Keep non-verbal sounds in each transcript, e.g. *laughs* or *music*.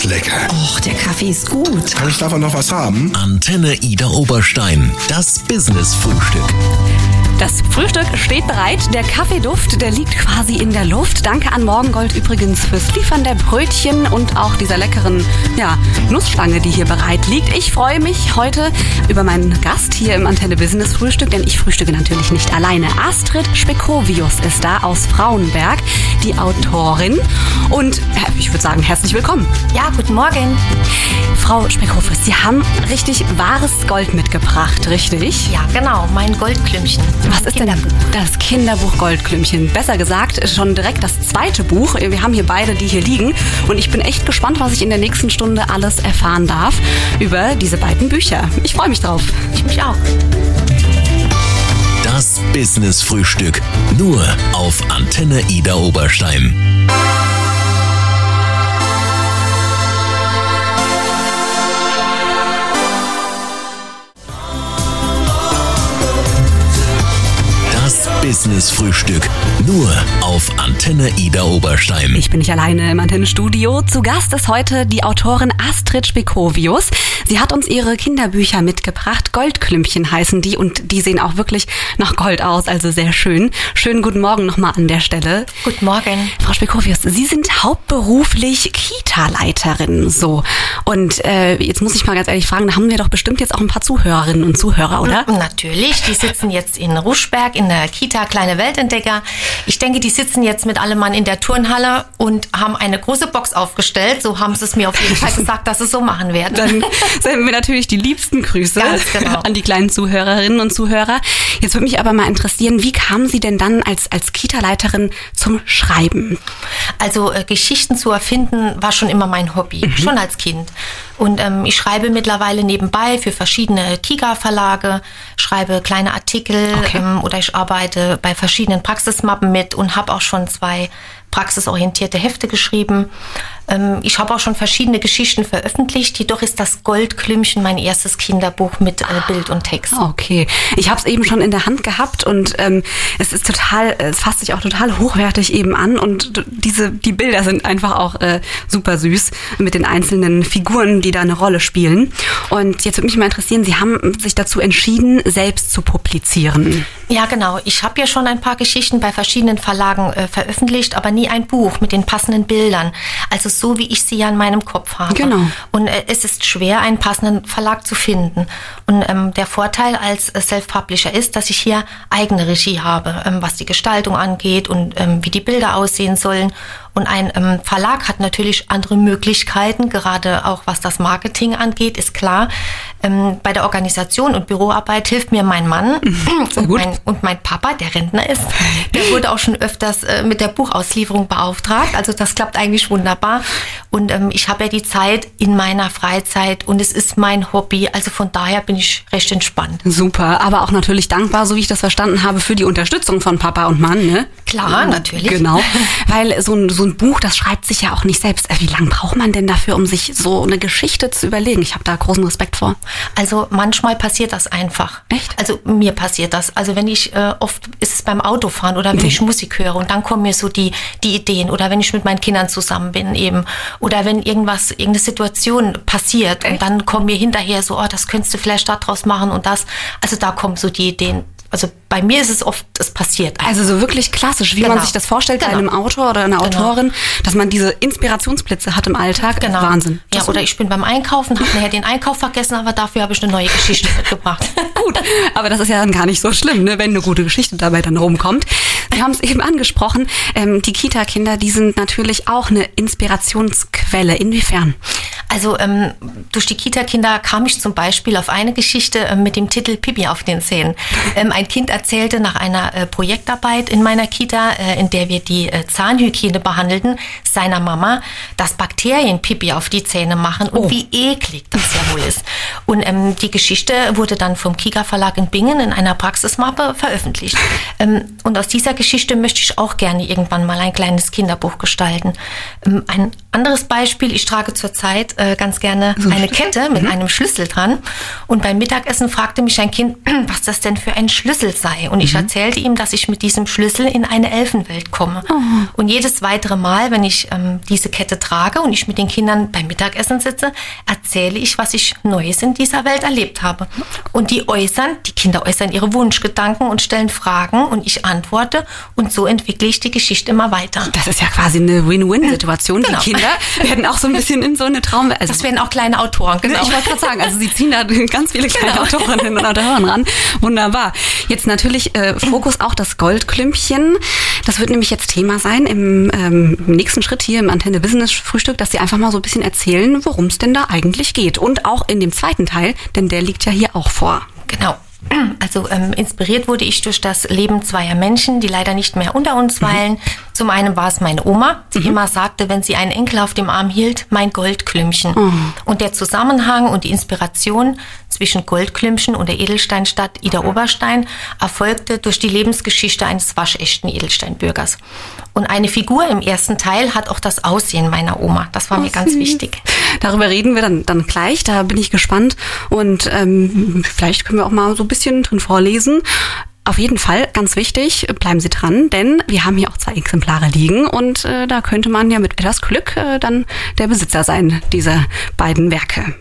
ist lecker. Och, der Kaffee ist gut. Kann ich davon noch was haben? Antenne Ida Oberstein. Das Business-Frühstück. Das Frühstück steht bereit. Der Kaffeeduft, der liegt quasi in der Luft. Danke an Morgengold übrigens fürs Liefern der Brötchen und auch dieser leckeren ja, Nussstange, die hier bereit liegt. Ich freue mich heute über meinen Gast hier im Antenne Business Frühstück, denn ich frühstücke natürlich nicht alleine. Astrid Spekovius ist da aus Frauenberg, die Autorin. Und ich würde sagen, herzlich willkommen. Ja, guten Morgen. Frau Spekovius, Sie haben richtig wahres Gold mitgebracht, richtig? Ja, genau, mein Goldklümpchen. Was ist denn das Kinderbuch Goldklümpchen? Besser gesagt, schon direkt das zweite Buch. Wir haben hier beide, die hier liegen. Und ich bin echt gespannt, was ich in der nächsten Stunde alles erfahren darf über diese beiden Bücher. Ich freue mich drauf. Ich mich auch. Das Business-Frühstück. Nur auf Antenne Ida Oberstein. Business Frühstück. Nur auf Antenne Ida Oberstein. Ich bin nicht alleine im Antennenstudio. Zu Gast ist heute die Autorin Astrid Spekovius. Sie hat uns ihre Kinderbücher mitgebracht. Goldklümpchen heißen die und die sehen auch wirklich nach Gold aus, also sehr schön. Schönen guten Morgen nochmal an der Stelle. Guten Morgen. Frau Spekovius, Sie sind hauptberuflich Kita-Leiterin, so. Und äh, jetzt muss ich mal ganz ehrlich fragen, da haben wir doch bestimmt jetzt auch ein paar Zuhörerinnen und Zuhörer, oder? Natürlich, die sitzen jetzt in Ruschberg in der Kita Kleine Weltentdecker. Ich denke, die sitzen jetzt mit allem Mann in der Turnhalle und haben eine große Box aufgestellt. So haben sie es mir auf jeden Fall *laughs* gesagt, dass sie es so machen werden. Dann senden wir natürlich die liebsten Grüße genau. an die kleinen Zuhörerinnen und Zuhörer. Jetzt würde mich aber mal interessieren, wie kamen Sie denn dann als, als Kita-Leiterin zum Schreiben? Also äh, Geschichten zu erfinden war schon immer mein Hobby, mhm. schon als Kind. Und ähm, ich schreibe mittlerweile nebenbei für verschiedene Kiga-Verlage, schreibe kleine Artikel okay. ähm, oder ich arbeite bei verschiedenen Praxismappen mit und habe auch schon zwei praxisorientierte Hefte geschrieben. Ähm, ich habe auch schon verschiedene Geschichten veröffentlicht. Jedoch ist das Goldklümpchen mein erstes Kinderbuch mit äh, Bild und Text. Okay, ich habe es eben schon in der Hand gehabt und ähm, es ist total, es fasst sich auch total hochwertig eben an und diese die Bilder sind einfach auch äh, super süß mit den einzelnen Figuren, die da eine Rolle spielen. Und jetzt würde mich mal interessieren, Sie haben sich dazu entschieden, selbst zu publizieren. Ja, genau. Ich habe ja schon ein paar Geschichten bei verschiedenen Verlagen äh, veröffentlicht, aber nie ein Buch mit den passenden Bildern. Also so, wie ich sie ja in meinem Kopf habe. Genau. Und äh, es ist schwer, einen passenden Verlag zu finden. Und ähm, der Vorteil als äh, Self-Publisher ist, dass ich hier eigene Regie habe, ähm, was die Gestaltung angeht und ähm, wie die Bilder aussehen sollen. Und ein ähm, Verlag hat natürlich andere Möglichkeiten, gerade auch was das Marketing angeht, ist klar. Ähm, bei der Organisation und Büroarbeit hilft mir mein Mann *clears throat* und mein, und, mein, Papa, der Rentner ist. Der wurde auch schon öfters äh, mit der Buchauslieferung beauftragt. Also das klappt eigentlich wunderbar. Und ähm, ich habe ja die Zeit in meiner Freizeit und es ist mein Hobby. Also von daher bin ich recht entspannt. Super, aber auch natürlich dankbar, so wie ich das verstanden habe, für die Unterstützung von Papa und Mann. Ne? Klar, natürlich. Genau, *laughs* weil so ein, so ein Buch, das schreibt sich ja auch nicht selbst. Äh, wie lange braucht man denn dafür, um sich so eine Geschichte zu überlegen? Ich habe da großen Respekt vor. Also manchmal passiert das einfach. Echt? Also mir passiert das. Also wenn ich äh, oft ist es beim Autofahren oder wenn nee. ich Musik höre und dann kommen mir so die die Ideen oder wenn ich mit meinen Kindern zusammen bin eben oder wenn irgendwas, irgendeine Situation passiert Echt? und dann kommen mir hinterher so, oh, das könntest du vielleicht daraus machen und das. Also da kommen so die Ideen also bei mir ist es oft, es passiert. Also so wirklich klassisch, wie genau. man sich das vorstellt genau. bei einem Autor oder einer genau. Autorin, dass man diese Inspirationsblitze hat im Alltag. Genau. Wahnsinn. Ja, oder ich bin beim Einkaufen, habe nachher den Einkauf vergessen, aber dafür habe ich eine neue Geschichte *laughs* mitgebracht. Gut, aber das ist ja dann gar nicht so schlimm, ne, wenn eine gute Geschichte dabei dann rumkommt. Sie haben es eben angesprochen, ähm, die Kita-Kinder, die sind natürlich auch eine Inspirationsquelle. Inwiefern? Also ähm, durch die Kita-Kinder kam ich zum Beispiel auf eine Geschichte äh, mit dem Titel Pipi auf den Zähnen. *laughs* Ähm, ein Kind erzählte nach einer äh, Projektarbeit in meiner Kita, äh, in der wir die äh, Zahnhygiene behandelten, seiner Mama, dass Bakterien Pipi auf die Zähne machen und oh. wie eklig das ja irgendwo ist. Und ähm, die Geschichte wurde dann vom Kika Verlag in Bingen in einer Praxismappe veröffentlicht. Ähm, und aus dieser Geschichte möchte ich auch gerne irgendwann mal ein kleines Kinderbuch gestalten. Ähm, ein anderes Beispiel, ich trage zurzeit äh, ganz gerne eine Kette mit mhm. einem Schlüssel dran. Und beim Mittagessen fragte mich ein Kind, *clears throat* was das denn für ein Schlüssel sei. Und ich mhm. erzählte ihm, dass ich mit diesem Schlüssel in eine Elfenwelt komme. Oh. Und jedes weitere Mal, wenn ich ähm, diese Kette trage und ich mit den Kindern beim Mittagessen sitze, erzähle ich, was ich Neues in dieser Welt erlebt habe. Und die äußern, die Kinder äußern ihre Wunschgedanken und stellen Fragen und ich antworte und so entwickle ich die Geschichte immer weiter. Das ist ja quasi eine Win-Win-Situation. Genau. Die Kinder werden auch so ein bisschen in so eine Traum... *laughs* Also das werden auch kleine Autoren, genau. Ich wollte gerade sagen, also sie ziehen da *laughs* ganz viele kleine genau. Autorinnen und Autoren ran. Wunderbar. Jetzt natürlich äh, Fokus auch das Goldklümpchen. Das wird nämlich jetzt Thema sein im ähm, nächsten Schritt hier im Antenne Business Frühstück, dass Sie einfach mal so ein bisschen erzählen, worum es denn da eigentlich geht. Und auch in dem zweiten Teil, denn der liegt ja hier auch vor. Genau. Also ähm, inspiriert wurde ich durch das Leben zweier Menschen, die leider nicht mehr unter uns mhm. weilen. Zum einen war es meine Oma, die mhm. immer sagte, wenn sie einen Enkel auf dem Arm hielt, mein Goldklümpchen. Mhm. Und der Zusammenhang und die Inspiration zwischen Goldklümpchen und der Edelsteinstadt Ida Oberstein erfolgte durch die Lebensgeschichte eines waschechten Edelsteinbürgers. Und eine Figur im ersten Teil hat auch das Aussehen meiner Oma. Das war oh, mir ganz süß. wichtig. Darüber reden wir dann, dann gleich. Da bin ich gespannt. Und ähm, vielleicht können wir auch mal so ein bisschen drin vorlesen. Auf jeden Fall, ganz wichtig, bleiben Sie dran, denn wir haben hier auch zwei Exemplare liegen und äh, da könnte man ja mit etwas Glück äh, dann der Besitzer sein dieser beiden Werke.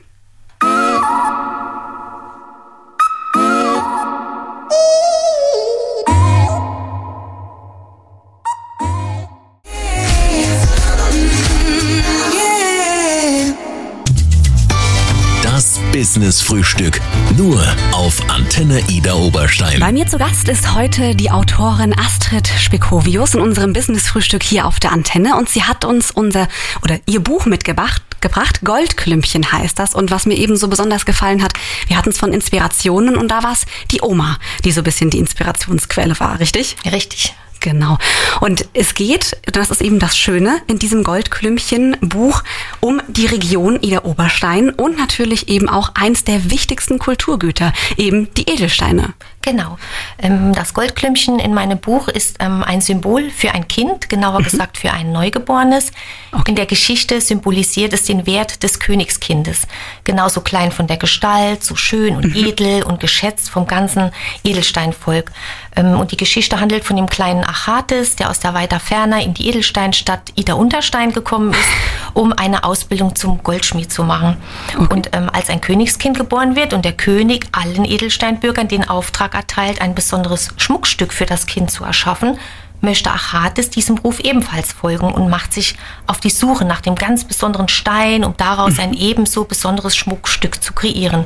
Business Frühstück. Nur auf Antenne Ida Oberstein. Bei mir zu Gast ist heute die Autorin Astrid Spekovius in unserem Business Frühstück hier auf der Antenne und sie hat uns unser oder ihr Buch mitgebracht. Gebracht. Goldklümpchen heißt das. Und was mir eben so besonders gefallen hat, wir hatten es von Inspirationen und da war es die Oma, die so ein bisschen die Inspirationsquelle war, richtig? Richtig. Genau. Und es geht, das ist eben das Schöne, in diesem Goldklümpchen-Buch um die Region Ida Oberstein und natürlich eben auch eins der wichtigsten Kulturgüter, eben die Edelsteine. Genau. Ähm, das Goldklümpchen in meinem Buch ist ähm, ein Symbol für ein Kind, genauer mhm. gesagt für ein Neugeborenes. Okay. In der Geschichte symbolisiert es den Wert des Königskindes. Genauso klein von der Gestalt, so schön und mhm. edel und geschätzt vom ganzen Edelsteinvolk. Ähm, und die Geschichte handelt von dem kleinen Achates, der aus der weiter Ferne in die Edelsteinstadt Ida Unterstein gekommen ist, um eine Ausbildung zum Goldschmied zu machen. Okay. Und ähm, als ein Königskind geboren wird und der König allen Edelsteinbürgern den Auftrag erteilt, ein besonderes Schmuckstück für das Kind zu erschaffen, möchte Achates diesem Ruf ebenfalls folgen und macht sich auf die Suche nach dem ganz besonderen Stein, um daraus ein ebenso besonderes Schmuckstück zu kreieren.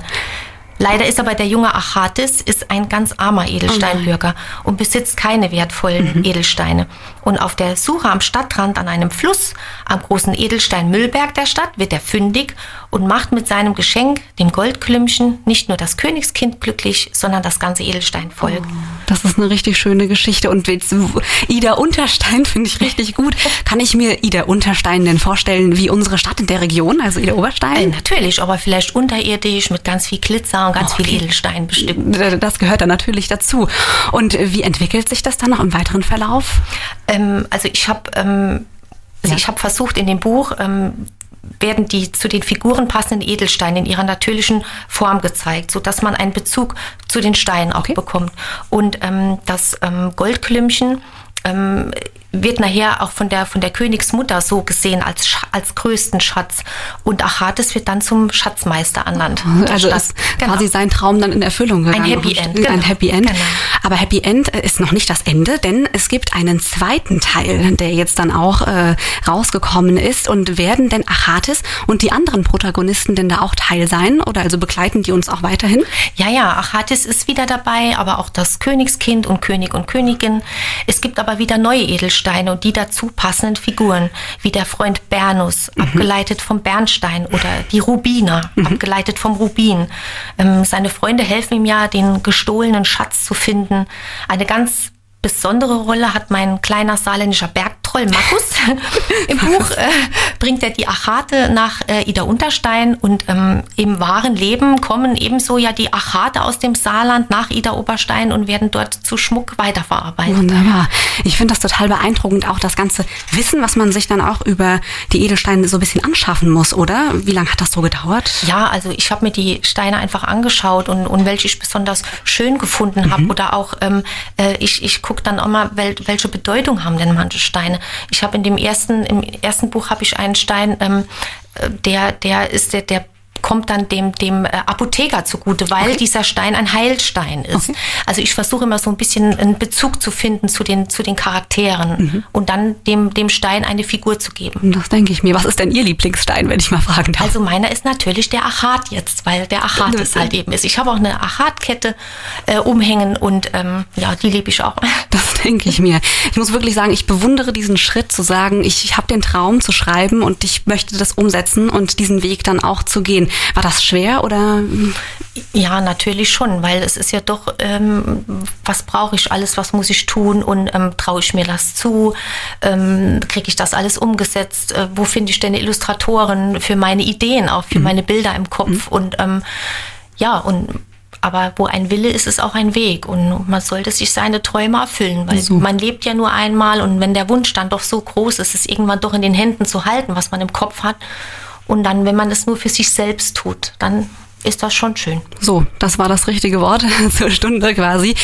Leider ist aber der junge Achates ist ein ganz armer Edelsteinbürger oh und besitzt keine wertvollen mhm. Edelsteine. Und auf der Suche am Stadtrand an einem Fluss, am großen Edelstein-Müllberg der Stadt, wird er fündig und macht mit seinem Geschenk, dem Goldklümpchen, nicht nur das Königskind glücklich, sondern das ganze Edelsteinvolk. Oh, das ist eine richtig schöne Geschichte. Und Ida Unterstein *laughs* finde ich richtig gut. Kann ich mir Ida Unterstein denn vorstellen wie unsere Stadt in der Region, also Ida Oberstein? Äh, natürlich, aber vielleicht unterirdisch mit ganz viel Glitzer und ganz oh, okay. viel Edelstein bestimmt. Das gehört dann natürlich dazu. Und wie entwickelt sich das dann noch im weiteren Verlauf? Ähm, also ich habe ähm, also ich habe versucht in dem Buch ähm, werden die zu den Figuren passenden Edelsteine in ihrer natürlichen Form gezeigt, so dass man einen Bezug zu den Steinen auch okay. bekommt. Und ähm, das ähm, Goldklümpchen ähm, wird nachher auch von der, von der Königsmutter so gesehen als, als größten Schatz. Und Achates wird dann zum Schatzmeister ernannt. *laughs* Also ist genau. quasi sein Traum dann in Erfüllung gegangen. Ein Happy End. Genau. Ein Happy End. Genau. Aber Happy End ist noch nicht das Ende, denn es gibt einen zweiten Teil, der jetzt dann auch äh, rausgekommen ist. Und werden denn Achates und die anderen Protagonisten denn da auch Teil sein? Oder also begleiten die uns auch weiterhin? Ja, ja, Achates ist wieder dabei, aber auch das Königskind und König und Königin. Es gibt aber wieder neue Edelsteine Edelsteine und die dazu passenden Figuren, wie der Freund Bernus, mhm. abgeleitet vom Bernstein, oder die Rubiner, mhm. abgeleitet vom Rubin. Ähm, seine Freunde helfen ihm ja, den gestohlenen Schatz zu finden. Eine ganz besondere Rolle hat mein kleiner saarländischer Bergtrupp Troll Markus. *laughs* Im Buch äh, bringt er die Achate nach äh, Ida Unterstein und ähm, im wahren Leben kommen ebenso ja die Achate aus dem Saarland nach Ida Oberstein und werden dort zu Schmuck weiterverarbeitet. Wunderbar. Ich finde das total beeindruckend, auch das ganze Wissen, was man sich dann auch über die Edelsteine so ein bisschen anschaffen muss, oder? Wie lange hat das so gedauert? Ja, also ich habe mir die Steine einfach angeschaut und, und welche ich besonders schön gefunden habe. Mhm. Oder auch, ähm, äh, ich, ich gucke dann auch mal, wel, welche Bedeutung haben denn manche Steine. Ich habe in dem ersten, im ersten Buch habe ich einen Stein, ähm, äh, der, der ist der, der kommt dann dem, dem äh, Apotheker zugute, weil okay. dieser Stein ein Heilstein ist. Okay. Also ich versuche immer so ein bisschen einen Bezug zu finden zu den, zu den Charakteren mhm. und dann dem, dem Stein eine Figur zu geben. Das denke ich mir. Was ist denn Ihr Lieblingsstein, wenn ich mal fragen darf? Also meiner ist natürlich der Achat jetzt, weil der Achat es halt eben ist. Ich habe auch eine Achatkette äh, umhängen und ähm, ja, die liebe ich auch. *laughs* Das denke ich mir. Ich muss wirklich sagen, ich bewundere diesen Schritt zu sagen, ich, ich habe den Traum zu schreiben und ich möchte das umsetzen und diesen Weg dann auch zu gehen. War das schwer oder? Ja, natürlich schon, weil es ist ja doch, ähm, was brauche ich alles, was muss ich tun und ähm, traue ich mir das zu? Ähm, Kriege ich das alles umgesetzt? Äh, wo finde ich denn Illustratoren für meine Ideen, auch für mhm. meine Bilder im Kopf? Mhm. Und ähm, ja, und aber wo ein Wille ist, ist auch ein Weg. Und man sollte sich seine Träume erfüllen, weil so. man lebt ja nur einmal und wenn der Wunsch dann doch so groß ist, es irgendwann doch in den Händen zu halten, was man im Kopf hat, und dann, wenn man es nur für sich selbst tut, dann ist das schon schön. So, das war das richtige Wort *laughs* zur Stunde quasi.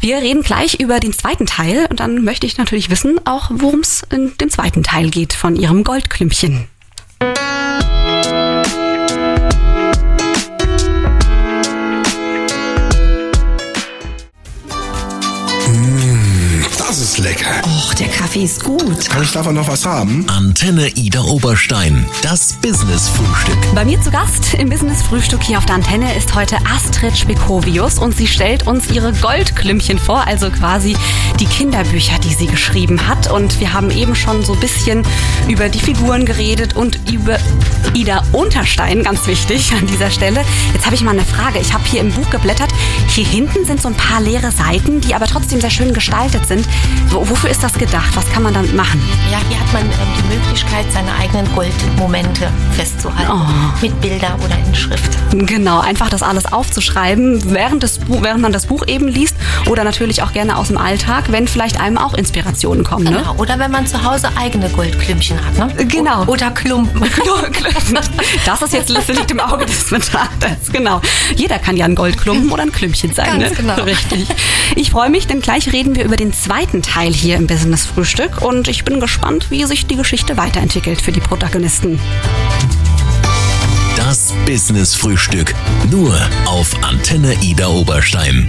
Wir reden gleich über den zweiten Teil und dann möchte ich natürlich wissen, auch worum es in dem zweiten Teil geht von Ihrem Goldklümpchen. Das ist lecker. Och, der Kaffee ist gut. Kann ich davon noch was haben? Antenne Ida Oberstein. Das Business-Frühstück. Bei mir zu Gast im Business-Frühstück hier auf der Antenne ist heute Astrid Spekovius und sie stellt uns ihre Goldklümpchen vor, also quasi die Kinderbücher, die sie geschrieben hat. Und wir haben eben schon so ein bisschen über die Figuren geredet und über Ida Unterstein, ganz wichtig an dieser Stelle. Jetzt habe ich mal eine Frage. Ich habe hier im Buch geblättert. Hier hinten sind so ein paar leere Seiten, die aber trotzdem sehr schön gestaltet sind. Wofür ist das gedacht? Was kann man damit machen? Ja, hier hat man ähm, die Möglichkeit, seine eigenen Goldmomente festzuhalten. Oh. Mit Bilder oder in Schrift. Genau, einfach das alles aufzuschreiben, während, des, während man das Buch eben liest oder natürlich auch gerne aus dem Alltag, wenn vielleicht einem auch Inspirationen kommen. Ne? Genau, ne? oder wenn man zu Hause eigene Goldklümpchen hat. Ne? Genau. Oder Klumpen. *laughs* das ist jetzt das liegt im Auge des Betrachters. Genau. Jeder kann ja ein Goldklumpen oder ein Klümpchen sein. Ganz ne? genau. Richtig. Ich freue mich, denn gleich reden wir über den zweiten Teil hier im Business Frühstück und ich bin gespannt, wie sich die Geschichte weiterentwickelt für die Protagonisten. Das Business Frühstück. Nur auf Antenne Ida Oberstein.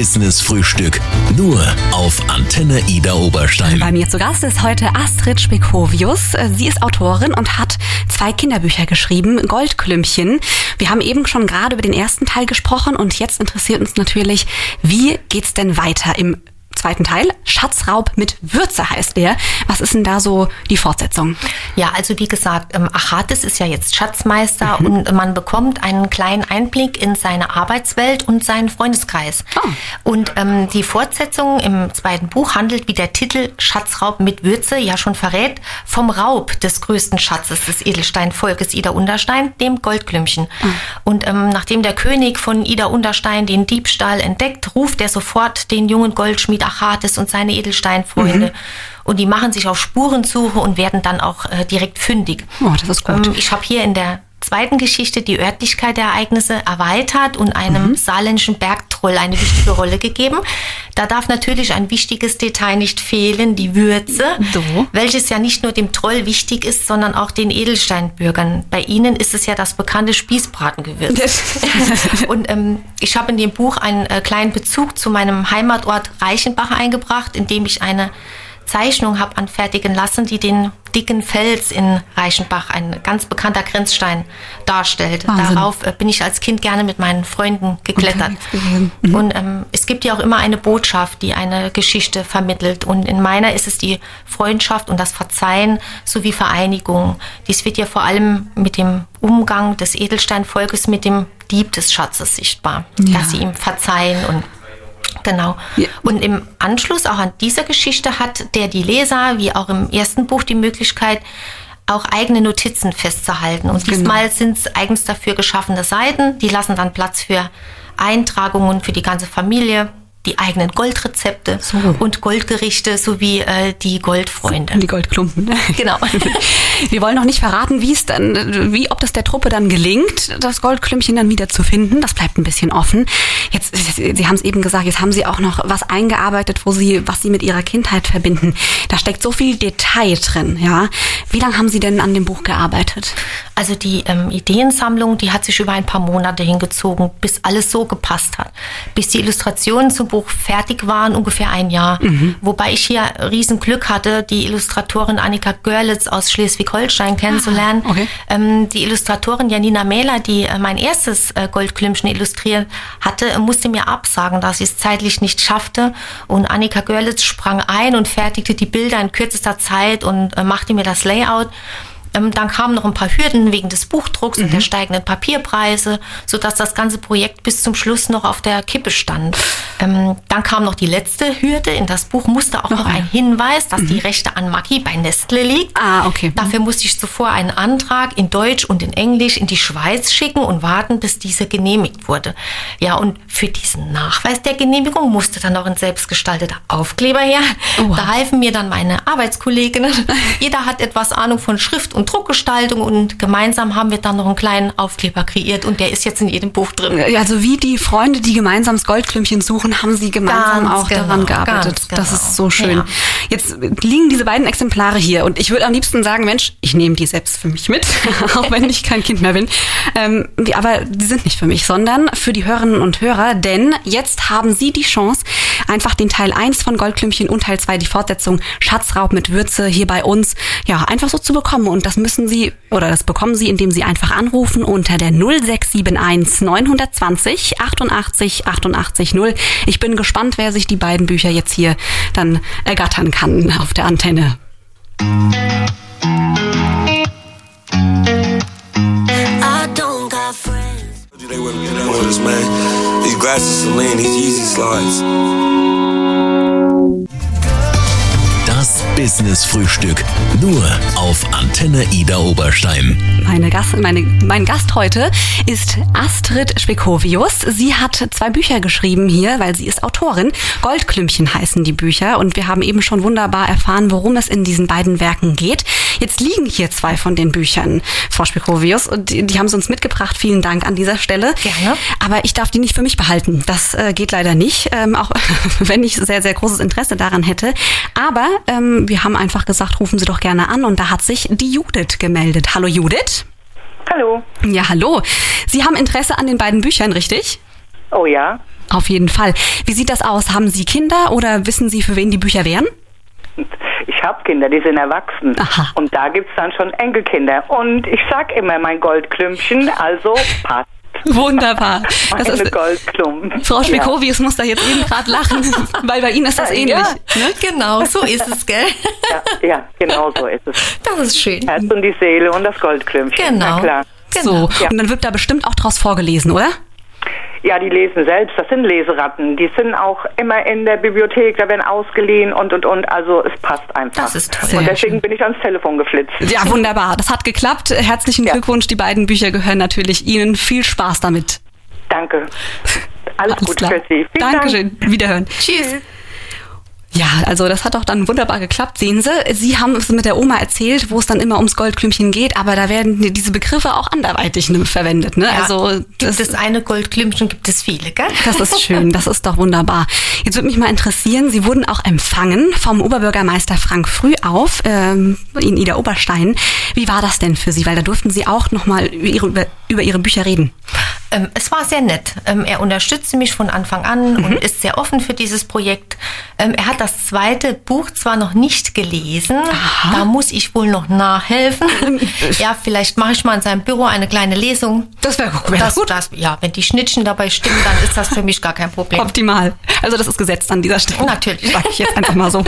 Business Frühstück. Nur auf Antenne Ida Oberstein. Bei mir zu Gast ist heute Astrid Spekovius. Sie ist Autorin und hat zwei Kinderbücher geschrieben, Goldklümpchen. Wir haben eben schon gerade über den ersten Teil gesprochen und jetzt interessiert uns natürlich, wie geht's denn weiter im zweiten Teil. Schatzraub mit Würze heißt der. Was ist denn da so die Fortsetzung? Ja, also wie gesagt, ähm, Achates ist ja jetzt Schatzmeister mhm. und man bekommt einen kleinen Einblick in seine Arbeitswelt und seinen Freundeskreis. Oh. Und ähm, die Fortsetzung im zweiten Buch handelt, wie der Titel Schatzraub mit Würze ja schon verrät, vom Raub des größten Schatzes des Edelsteinvolkes Ida Unterstein, dem Goldklümpchen. Mhm. Und ähm, nachdem der König von Ida Unterstein den Diebstahl entdeckt, ruft er sofort den jungen Goldschmied Achates und seine Edelsteinfreunde. Mhm. Und die machen sich auf Spurensuche und werden dann auch äh, direkt fündig. Oh, das ist gut. Ähm, ich habe hier in der zweiten Geschichte die Örtlichkeit der Ereignisse erweitert und einem mhm. saarländischen Bergtroll eine wichtige Rolle gegeben. Da darf natürlich ein wichtiges Detail nicht fehlen, die Würze, so. welches ja nicht nur dem Troll wichtig ist, sondern auch den Edelsteinbürgern. Bei ihnen ist es ja das bekannte Spießbratengewürz. *laughs* und ähm, ich habe in dem Buch einen äh, kleinen Bezug zu meinem Heimatort Reichenbach eingebracht, in dem ich eine Zeichnung habe anfertigen lassen, die den dicken Fels in Reichenbach, ein ganz bekannter Grenzstein, darstellt. Wahnsinn. Darauf äh, bin ich als Kind gerne mit meinen Freunden geklettert. Mhm. Und ähm, es gibt ja auch immer eine Botschaft, die eine Geschichte vermittelt. Und in meiner ist es die Freundschaft und das Verzeihen sowie Vereinigung. Dies wird ja vor allem mit dem Umgang des Edelsteinvolkes mit dem Dieb des Schatzes sichtbar. Ja. Dass sie ihm verzeihen und Genau. Ja. Und im Anschluss auch an dieser Geschichte hat der die Leser, wie auch im ersten Buch, die Möglichkeit, auch eigene Notizen festzuhalten. Und Genau. diesmal sind es eigens dafür geschaffene Seiten. Die lassen dann Platz für Eintragungen für die ganze Familie, die eigenen Goldrezepte So. und Goldgerichte sowie äh, die Goldfreunde. Die Goldklumpen. *laughs* *laughs* Genau. Wir wollen noch nicht verraten, wie es dann, wie, ob das der Truppe dann gelingt, das Goldklümpchen dann wieder zu finden. Das bleibt ein bisschen offen. Jetzt, Sie haben es eben gesagt, jetzt haben Sie auch noch was eingearbeitet, wo Sie, was Sie mit Ihrer Kindheit verbinden. Da steckt so viel Detail drin, ja. Wie lange haben Sie denn an dem Buch gearbeitet? Also die ähm, Ideensammlung, die hat sich über ein paar Monate hingezogen, bis alles so gepasst hat. Bis die Illustrationen zum Buch fertig waren, ungefähr ein Jahr. Wobei ich hier riesen Glück hatte, die Illustratorin Annika Görlitz aus Schleswig-Holstein kennenzulernen. okay. Ähm, die Illustratorin Janina Mähler, die äh, mein erstes äh, Goldklümpchen illustriert hatte, musste mir absagen, dass sie es zeitlich nicht schaffte. Und Annika Görlitz sprang ein und fertigte die Bilder in kürzester Zeit und äh, machte mir das Layout. Ähm, dann kamen noch ein paar Hürden wegen des Buchdrucks und der steigenden Papierpreise, sodass das ganze Projekt bis zum Schluss noch auf der Kippe stand. Ähm, dann kam noch die letzte Hürde. In das Buch musste auch noch, eine. ein Hinweis, dass die Rechte an Maggi bei Nestle liegt. Ah, okay. Dafür musste ich zuvor einen Antrag in Deutsch und in Englisch in die Schweiz schicken und warten, bis diese genehmigt wurde. Ja, und für diesen Nachweis der Genehmigung musste dann noch ein selbstgestalteter Aufkleber her. Oha. Da halfen mir dann meine Arbeitskolleginnen. *laughs* Jeder hat etwas Ahnung von Schrift und Druckgestaltung und gemeinsam haben wir dann noch einen kleinen Aufkleber kreiert und der ist jetzt in jedem Buch drin. Also wie die Freunde, die gemeinsam das Goldklümpchen suchen, haben sie gemeinsam Ganz auch genau, daran gearbeitet. ganz Das genau. ist so schön. Ja. Jetzt liegen diese beiden Exemplare hier und ich würde am liebsten sagen, Mensch, ich nehme die selbst für mich mit, *laughs* auch wenn ich kein Kind mehr bin. Ähm, aber die sind nicht für mich, sondern für die Hörerinnen und Hörer, denn jetzt haben sie die Chance, einfach den Teil 1 von Goldklümpchen und Teil 2, die Fortsetzung Schatzraub mit Würze hier bei uns, ja, einfach so zu bekommen. Und das müssen sie, oder das bekommen sie, indem sie einfach anrufen unter der 0671 920 88 88 0. Ich bin gespannt, wer sich die beiden Bücher jetzt hier dann ergattern kann auf der Antenne. I don't got friends. They wouldn't get on with us, man. These glasses Celine, these Yeezy slides. Das Business-Frühstück. Nur auf Antenne Ida Oberstein. Meine Gast, meine, mein Gast heute ist Astrid Spekovius. Sie hat zwei Bücher geschrieben hier, weil sie ist Autorin. Goldklümpchen heißen die Bücher und wir haben eben schon wunderbar erfahren, worum es in diesen beiden Werken geht. Jetzt liegen hier zwei von den Büchern, Frau Spekovius, und die, die haben sie uns mitgebracht. Vielen Dank an dieser Stelle. Gerne. Aber ich darf die nicht für mich behalten. Das äh, geht leider nicht, ähm, auch *laughs* wenn ich sehr, sehr großes Interesse daran hätte. Aber ähm, wir haben einfach gesagt, rufen Sie doch gerne an und da hat sich die Judith gemeldet. Hallo Judith. Hallo. Ja, hallo. Sie haben Interesse an den beiden Büchern, richtig? Oh ja. Auf jeden Fall. Wie sieht das aus? Haben Sie Kinder oder wissen Sie, für wen die Bücher wären? Ich habe Kinder, die sind erwachsen. Aha. Und da gibt's dann schon Enkelkinder. Und ich sag immer mein Goldklümpchen, also passt. *laughs* Wunderbar. Das Meine ist, Goldklumpen. Frau Spekovius muss da jetzt eben gerade lachen, *laughs* weil bei Ihnen ist das Ja. ähnlich. Ne? Genau, so ist es, gell? Ja, ja, genau so ist es. Das ist schön. Herz und die Seele und das Goldklümpchen. Genau. Na klar. So, Ja. und dann wird da bestimmt auch draus vorgelesen, oder? Ja, die lesen selbst. Das sind Leseratten. Die sind auch immer in der Bibliothek. Da werden ausgeliehen und, und, und. Also es passt einfach. Das ist toll. Und deswegen schön. bin ich ans Telefon geflitzt. Ja, wunderbar. Das hat geklappt. Herzlichen Ja. Glückwunsch. Die beiden Bücher gehören natürlich Ihnen. Viel Spaß damit. Danke. Alles, Alles gut klar. für Sie. Vielen Dankeschön. Wiederhören. Tschüss. Ja, also das hat auch dann wunderbar geklappt, sehen Sie. Sie haben es mit der Oma erzählt, wo es dann immer ums Goldklümpchen geht, aber da werden diese Begriffe auch anderweitig ne, verwendet. Ne? Ja, also gibt das, es eine Goldklümpchen, gibt es viele, gell? das ist schön, das ist doch wunderbar. Jetzt würde mich mal interessieren, Sie wurden auch empfangen vom Oberbürgermeister Frank Frühauf ähm, in Ida Oberstein. Wie war das denn für Sie? Weil da durften Sie auch nochmal über Ihre, über, über Ihre Bücher reden. Ähm, es war sehr nett. Ähm, er unterstützte mich von Anfang an Mhm. und ist sehr offen für dieses Projekt. Ähm, er hat das zweite Buch zwar noch nicht gelesen, da muss ich wohl noch nachhelfen. *laughs* ja, vielleicht mache ich mal in seinem Büro eine kleine Lesung. Das wäre wär Das, gut. das, ja, wenn die Schnittchen dabei stimmen, dann ist das für mich gar kein Problem. Optimal. Also das ist gesetzt an dieser Stelle. Natürlich. Sag ich jetzt einfach mal so.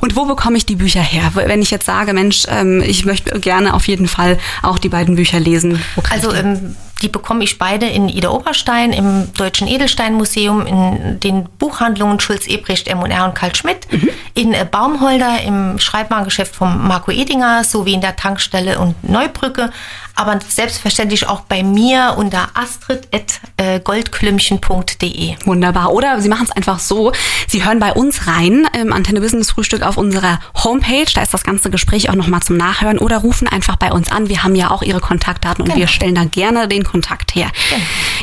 Und wo bekomme ich die Bücher her? Wenn ich jetzt sage, Mensch, ähm, ich möchte gerne auf jeden Fall auch die beiden Bücher lesen. Also ähm, die bekomme ich beide in Ida Oberstein, im Deutschen Edelsteinmuseum, in den Buchhandlungen Schulz Ebrecht, M&R und Karl Schmidt, Mhm. in äh, Baumholder, im Schreibwarengeschäft von Marco Edinger, sowie in der Tankstelle und Neubrücke, aber selbstverständlich auch bei mir unter astrid.goldklümpchen.de. Wunderbar. Oder Sie machen es einfach so, Sie hören bei uns rein im Antenne Business Frühstück auf unserer Homepage. Da ist das ganze Gespräch auch nochmal zum Nachhören. Oder rufen einfach bei uns an. Wir haben ja auch Ihre Kontaktdaten und Genau. wir stellen da gerne den Kontakt her.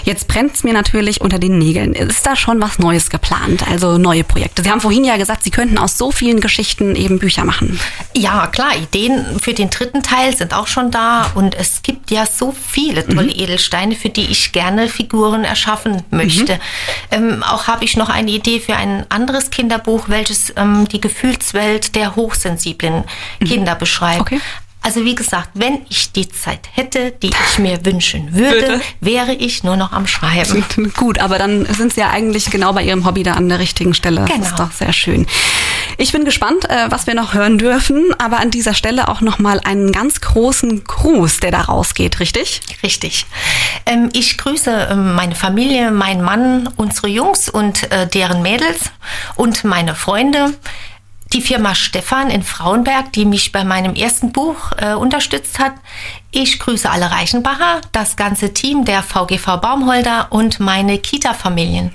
Jetzt brennt es mir natürlich unter den Nägeln. Ist da schon was Neues geplant? Also neue Projekte? Sie haben vorhin ja gesagt, Sie könnten aus so vielen Geschichten eben Bücher machen. Ja, klar, Ideen für den dritten Teil sind auch schon da und es gibt ja so viele tolle Edelsteine, für die ich gerne Figuren erschaffen möchte. Ähm, auch habe ich noch eine Idee für ein anderes Kinderbuch, welches ähm, die Gefühlswelt der hochsensiblen Kinder beschreibt. Okay. Also wie gesagt, wenn ich die Zeit hätte, die ich mir wünschen würde, Würde. wäre ich nur noch am Schreiben. Gut, aber dann sind Sie ja eigentlich genau bei Ihrem Hobby da an der richtigen Stelle. Das Genau. ist doch sehr schön. Ich bin gespannt, äh, was wir noch hören dürfen, aber an dieser Stelle auch nochmal einen ganz großen Gruß, der da rausgeht, richtig? Richtig. Ähm, ich grüße ähm, meine Familie, meinen Mann, unsere Jungs und äh, deren Mädels und meine Freunde. Die Firma Stefan in Frauenberg, die mich bei meinem ersten Buch äh, unterstützt hat. Ich grüße alle Reichenbacher, das ganze Team der VGV Baumholder und meine Kita-Familien.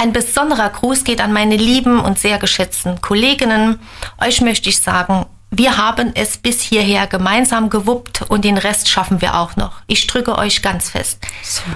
Ein besonderer Gruß geht an meine lieben und sehr geschätzten Kolleginnen. Euch möchte ich sagen, wir haben es bis hierher gemeinsam gewuppt und den Rest schaffen wir auch noch. Ich drücke euch ganz fest.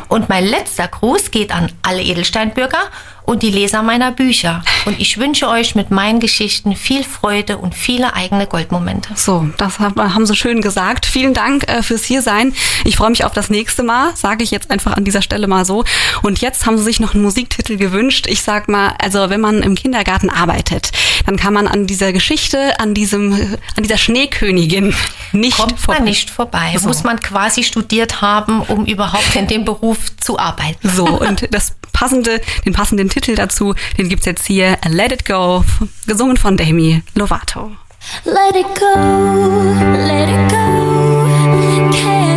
Und mein letzter Gruß geht an alle Edelsteinbürger und die Leser meiner Bücher. Und ich wünsche euch mit meinen Geschichten viel Freude und viele eigene Goldmomente. So, das haben Sie schön gesagt. Vielen Dank äh, fürs Hiersein. Ich freue mich auf das nächste Mal, sage ich jetzt einfach an dieser Stelle mal so. Und jetzt haben Sie sich noch einen Musiktitel gewünscht. Ich sag mal, also wenn man im Kindergarten arbeitet, dann kann man an dieser Geschichte, an diesem, äh, an dieser Schneekönigin nicht Kommt vorbei. man nicht vorbei. So. Muss man quasi studiert haben, um überhaupt in dem Beruf zu arbeiten. So, und das passende, den passenden Titel dazu. Den gibt es jetzt hier, Let It Go, gesungen von Demi Lovato. Let it go, let it go, Can't